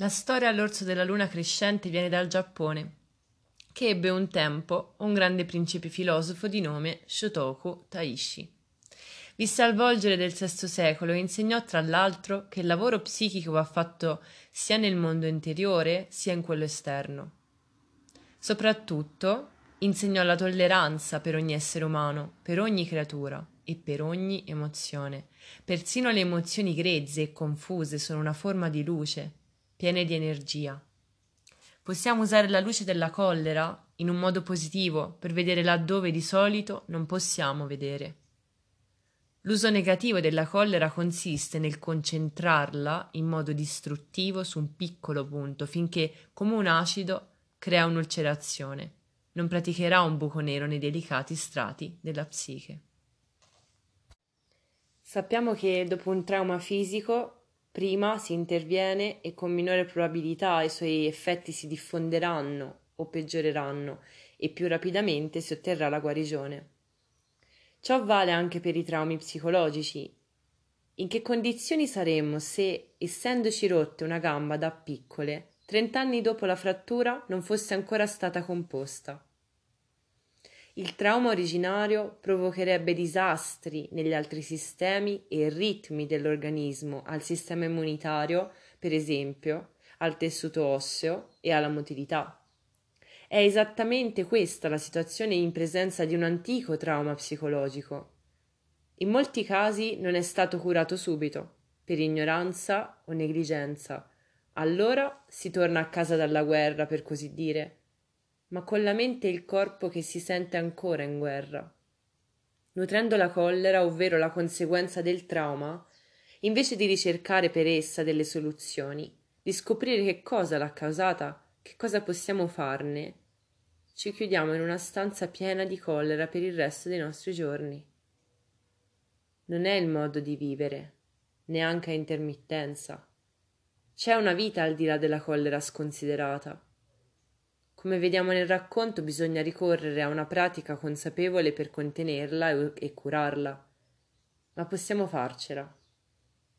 La storia all'orso della luna crescente viene dal Giappone, che ebbe un tempo un grande principe filosofo di nome Shotoku Taishi. Visse al volgere del VI secolo e insegnò tra l'altro che il lavoro psichico va fatto sia nel mondo interiore sia in quello esterno. Soprattutto insegnò la tolleranza per ogni essere umano, per ogni creatura e per ogni emozione. Persino le emozioni grezze e confuse sono una forma di luce piene di energia. Possiamo usare la luce della collera in un modo positivo per vedere laddove di solito non possiamo vedere. L'uso negativo della collera consiste nel concentrarla in modo distruttivo su un piccolo punto finché, come un acido, crea un'ulcerazione. Non praticherà un buco nero nei delicati strati della psiche. Sappiamo che dopo un trauma fisico prima si interviene e con minore probabilità i suoi effetti si diffonderanno o peggioreranno e più rapidamente si otterrà la guarigione. Ciò vale anche per i traumi psicologici. In che condizioni saremmo se, essendoci rotte una gamba da piccole, trent'anni dopo la frattura non fosse ancora stata composta? Il trauma originario provocherebbe disastri negli altri sistemi e ritmi dell'organismo, al sistema immunitario, per esempio, al tessuto osseo e alla motilità. È esattamente questa la situazione in presenza di un antico trauma psicologico. In molti casi non è stato curato subito, per ignoranza o negligenza. Allora si torna a casa dalla guerra, per così dire, ma con la mente e il corpo che si sente ancora in guerra. Nutrendo la collera, ovvero la conseguenza del trauma, invece di ricercare per essa delle soluzioni, di scoprire che cosa l'ha causata, che cosa possiamo farne, ci chiudiamo in una stanza piena di collera per il resto dei nostri giorni. Non è il modo di vivere, neanche a intermittenza. C'è una vita al di là della collera sconsiderata come vediamo nel racconto, bisogna ricorrere a una pratica consapevole per contenerla e, curarla. Ma possiamo farcela.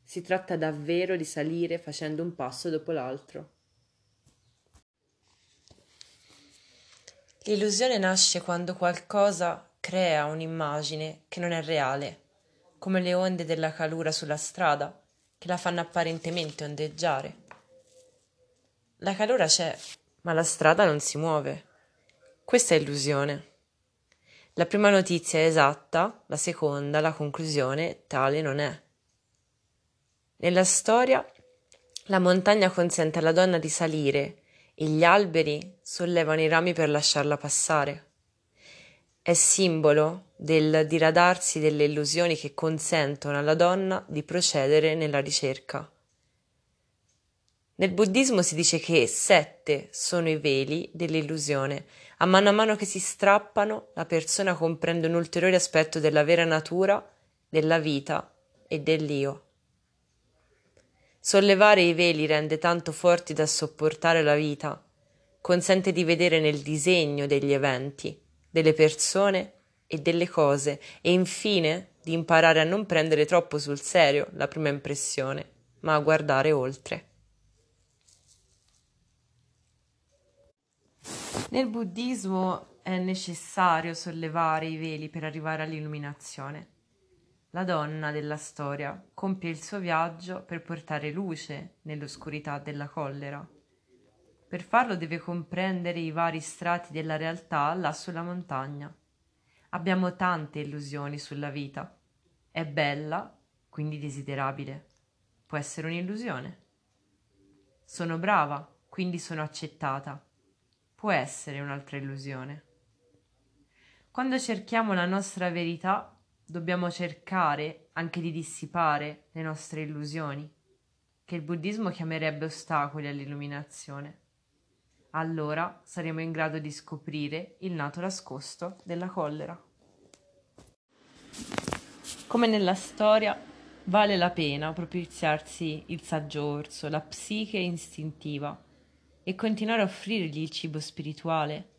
Si tratta davvero di salire facendo un passo dopo l'altro. L'illusione nasce quando qualcosa crea un'immagine che non è reale, come le onde della calura sulla strada che la fanno apparentemente ondeggiare. La calura c'è, ma la strada non si muove. Questa è illusione. La prima notizia è esatta, la seconda, la conclusione, tale non è. Nella storia, la montagna consente alla donna di salire e gli alberi sollevano i rami per lasciarla passare. È simbolo del diradarsi delle illusioni che consentono alla donna di procedere nella ricerca. Nel buddismo si dice che sette sono i veli dell'illusione. A mano a mano che si strappano, la persona comprende un ulteriore aspetto della vera natura, della vita e dell'io. Sollevare i veli rende tanto forti da sopportare la vita, consente di vedere nel disegno degli eventi, delle persone e delle cose e infine di imparare a non prendere troppo sul serio la prima impressione, ma a guardare oltre. Nel buddismo è necessario sollevare i veli per arrivare all'illuminazione. La donna della storia compie il suo viaggio per portare luce nell'oscurità della collera. Per farlo deve comprendere i vari strati della realtà là sulla montagna. Abbiamo tante illusioni sulla vita. È bella, quindi desiderabile. Può essere un'illusione. Sono brava, quindi sono accettata può essere un'altra illusione. Quando cerchiamo la nostra verità, dobbiamo cercare anche di dissipare le nostre illusioni, che il buddismo chiamerebbe ostacoli all'illuminazione. Allora saremo in grado di scoprire il nato nascosto della collera. Come nella storia, vale la pena propiziarsi il saggio orso, la psiche istintiva e continuare a offrirgli il cibo spirituale,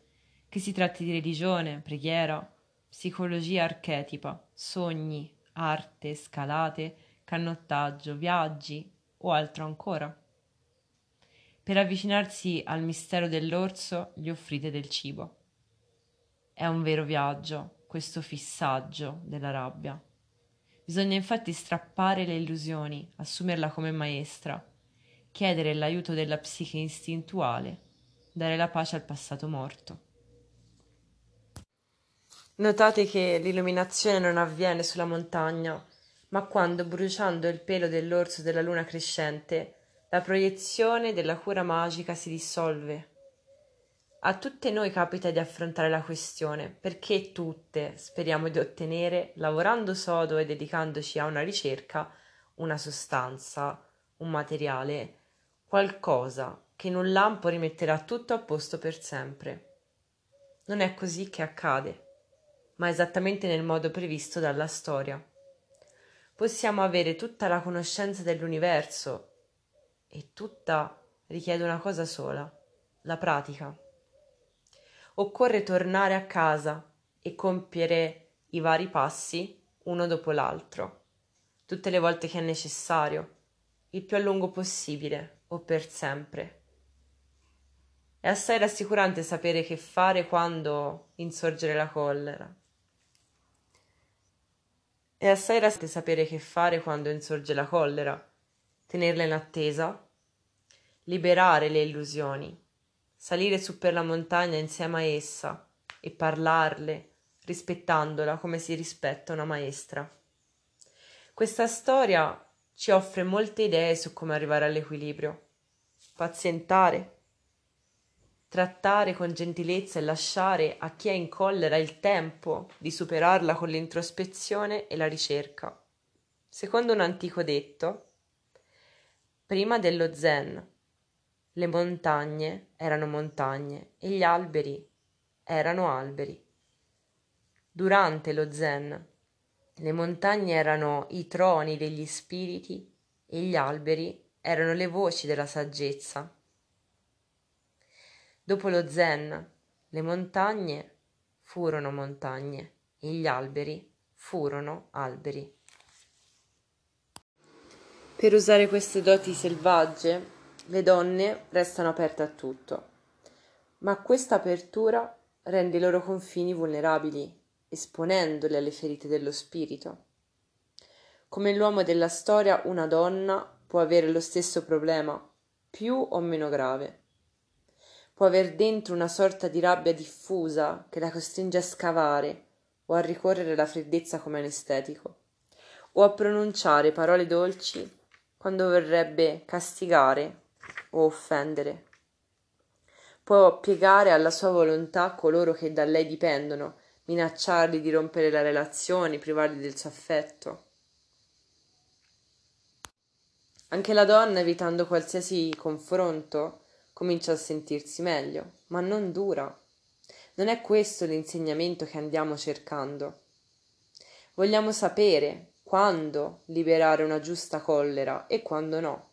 che si tratti di religione, preghiera, psicologia archetipa, sogni, arte, scalate, cannottaggio, viaggi o altro ancora. Per avvicinarsi al mistero dell'orso gli offrite del cibo. È un vero viaggio, questo fissaggio della rabbia. Bisogna infatti strappare le illusioni, assumerla come maestra, chiedere l'aiuto della psiche istintuale, dare la pace al passato morto. Notate che l'illuminazione non avviene sulla montagna, ma quando, bruciando il pelo dell'orso della luna crescente, la proiezione della cura magica si dissolve. A tutte noi capita di affrontare la questione perché tutte speriamo di ottenere, lavorando sodo e dedicandoci a una ricerca, una sostanza, un materiale, qualcosa che in un lampo rimetterà tutto a posto per sempre. Non è così che accade, ma esattamente nel modo previsto dalla storia. Possiamo avere tutta la conoscenza dell'universo e tutta richiede una cosa sola, la pratica. Occorre tornare a casa e compiere i vari passi uno dopo l'altro, tutte le volte che è necessario, il più a lungo possibile o per sempre. È assai rassicurante sapere che fare quando insorgere la collera. È assai rassicurante sapere che fare quando insorge la collera tenerla in attesa, liberare le illusioni, salire su per la montagna insieme a essa e parlarle, rispettandola come si rispetta una maestra. Questa storia ci offre molte idee su come arrivare all'equilibrio. Pazientare, trattare con gentilezza e lasciare a chi è in collera il tempo di superarla con l'introspezione e la ricerca. Secondo un antico detto, Prima dello zen, le montagne erano montagne e gli alberi erano alberi. Durante lo zen, le montagne erano i troni degli spiriti e gli alberi erano le voci della saggezza. Dopo lo zen, le montagne furono montagne e gli alberi furono alberi. Per usare queste doti selvagge, le donne restano aperte a tutto, ma questa apertura rende i loro confini vulnerabili, esponendole alle ferite dello spirito. Come l'uomo della storia, una donna può avere lo stesso problema, più o meno grave. Può aver dentro una sorta di rabbia diffusa che la costringe a scavare o a ricorrere alla freddezza come anestetico, o a pronunciare parole dolci quando vorrebbe castigare o offendere. Può piegare alla sua volontà coloro che da lei dipendono, minacciarli di rompere la relazione, privarli del suo affetto. Anche la donna, evitando qualsiasi confronto, comincia a sentirsi meglio, ma non dura. Non è questo l'insegnamento che andiamo cercando. Vogliamo sapere quando liberare una giusta collera e quando no.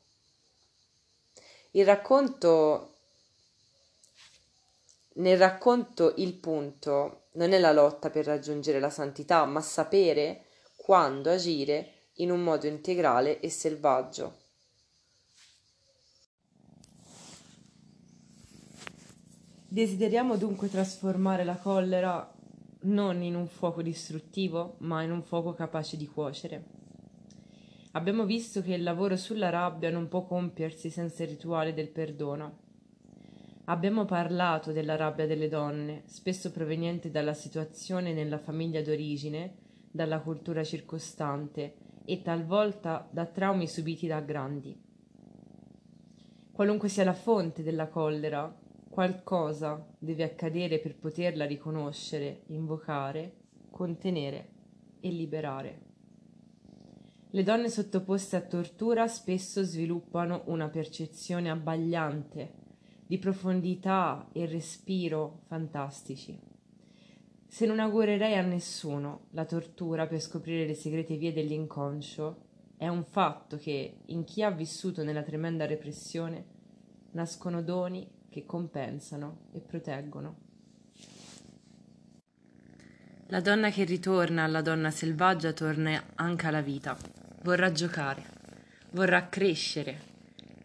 Il racconto nel racconto il punto non è la lotta per raggiungere la santità, ma sapere quando agire in un modo integrale e selvaggio. Desideriamo dunque trasformare la collera non in un fuoco distruttivo, ma in un fuoco capace di cuocere. Abbiamo visto che il lavoro sulla rabbia non può compiersi senza il rituale del perdono. Abbiamo parlato della rabbia delle donne, spesso proveniente dalla situazione nella famiglia d'origine, dalla cultura circostante e talvolta da traumi subiti da grandi. Qualunque sia la fonte della collera, Qualcosa deve accadere per poterla riconoscere, invocare, contenere e liberare. Le donne sottoposte a tortura spesso sviluppano una percezione abbagliante di profondità e respiro fantastici. Se non augurerei a nessuno la tortura per scoprire le segrete vie dell'inconscio, è un fatto che in chi ha vissuto nella tremenda repressione nascono doni che compensano e proteggono. La donna che ritorna alla donna selvaggia torna anche alla vita, vorrà giocare, vorrà crescere,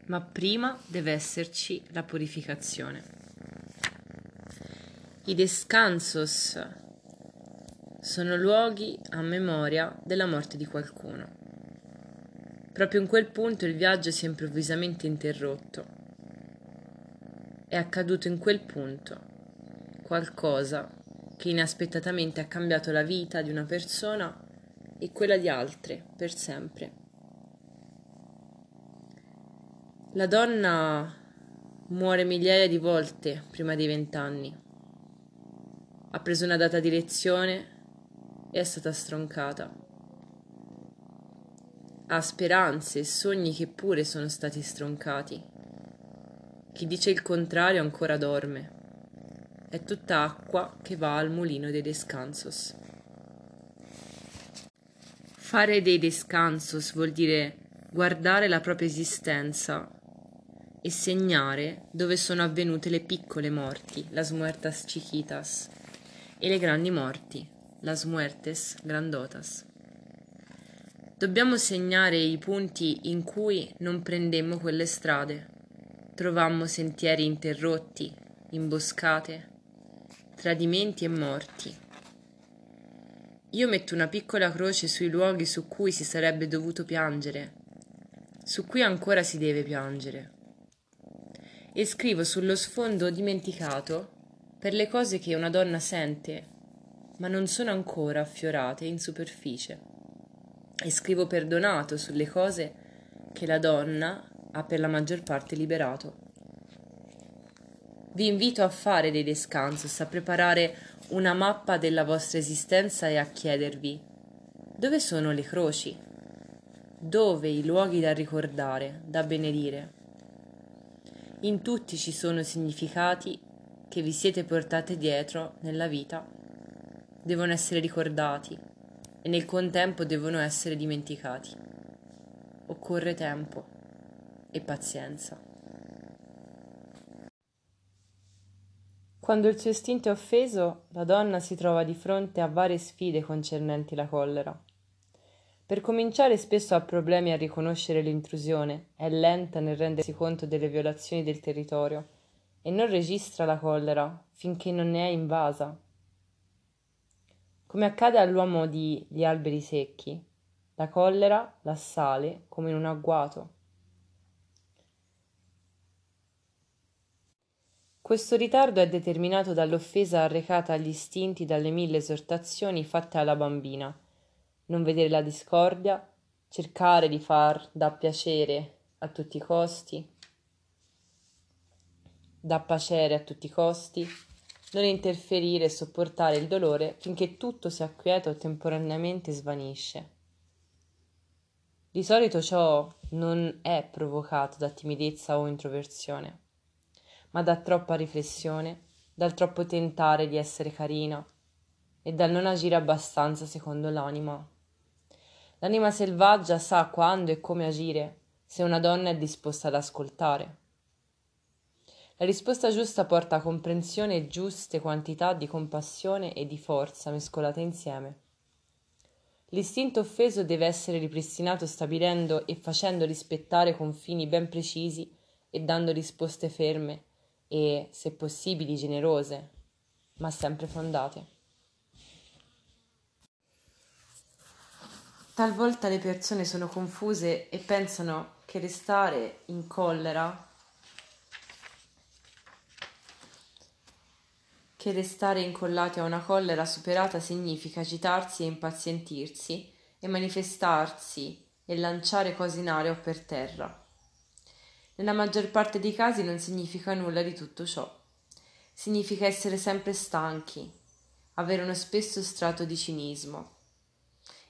ma prima deve esserci la purificazione. I descansos sono luoghi a memoria della morte di qualcuno. Proprio in quel punto il viaggio si è improvvisamente interrotto. È accaduto in quel punto qualcosa che inaspettatamente ha cambiato la vita di una persona e quella di altre per sempre. La donna muore migliaia di volte prima dei vent'anni. Ha preso una data di lezione e è stata stroncata. Ha speranze e sogni che pure sono stati stroncati. Chi dice il contrario ancora dorme. È tutta acqua che va al mulino dei descansos. Fare dei descansos vuol dire guardare la propria esistenza e segnare dove sono avvenute le piccole morti, las muertas chiquitas, e le grandi morti, las muertes grandotas. Dobbiamo segnare i punti in cui non prendemmo quelle strade, trovammo sentieri interrotti, imboscate, tradimenti e morti. Io metto una piccola croce sui luoghi su cui si sarebbe dovuto piangere, su cui ancora si deve piangere e scrivo sullo sfondo dimenticato per le cose che una donna sente, ma non sono ancora affiorate in superficie. E scrivo perdonato sulle cose che la donna ha per la maggior parte liberato. Vi invito a fare dei descansos, a preparare una mappa della vostra esistenza e a chiedervi dove sono le croci? Dove i luoghi da ricordare, da benedire? In tutti ci sono significati che vi siete portate dietro nella vita. Devono essere ricordati e nel contempo devono essere dimenticati. Occorre tempo e pazienza. Quando il suo istinto è offeso, la donna si trova di fronte a varie sfide concernenti la collera. Per cominciare spesso ha problemi a riconoscere l'intrusione, è lenta nel rendersi conto delle violazioni del territorio e non registra la collera finché non ne è invasa. Come accade all'uomo di Gli alberi secchi, la collera l'assale come in un agguato. Questo ritardo è determinato dall'offesa arrecata agli istinti dalle mille esortazioni fatte alla bambina non vedere la discordia, cercare di far da piacere a tutti i costi, da piacere a tutti i costi, non interferire e sopportare il dolore finché tutto si acquieta o temporaneamente svanisce. Di solito ciò non è provocato da timidezza o introversione, ma da troppa riflessione, dal troppo tentare di essere carina e dal non agire abbastanza secondo l'anima L'anima selvaggia sa quando e come agire se una donna è disposta ad ascoltare. La risposta giusta porta a comprensione e giuste quantità di compassione e di forza mescolate insieme. L'istinto offeso deve essere ripristinato stabilendo e facendo rispettare confini ben precisi e dando risposte ferme e, se possibili, generose, ma sempre fondate. Talvolta le persone sono confuse e pensano che restare in collera, che restare incollati a una collera superata significa agitarsi e impazientirsi e manifestarsi e lanciare cose in aria o per terra. Nella maggior parte dei casi non significa nulla di tutto ciò. Significa essere sempre stanchi, avere uno spesso strato di cinismo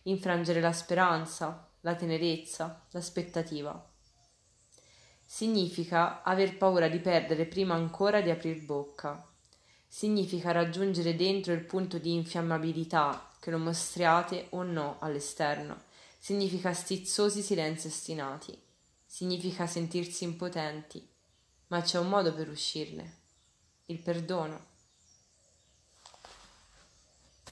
infrangere la speranza, la tenerezza, l'aspettativa. Significa aver paura di perdere prima ancora di aprir bocca. Significa raggiungere dentro il punto di infiammabilità che lo mostriate o no all'esterno. Significa stizzosi silenzi ostinati. Significa sentirsi impotenti. Ma c'è un modo per uscirne. Il perdono.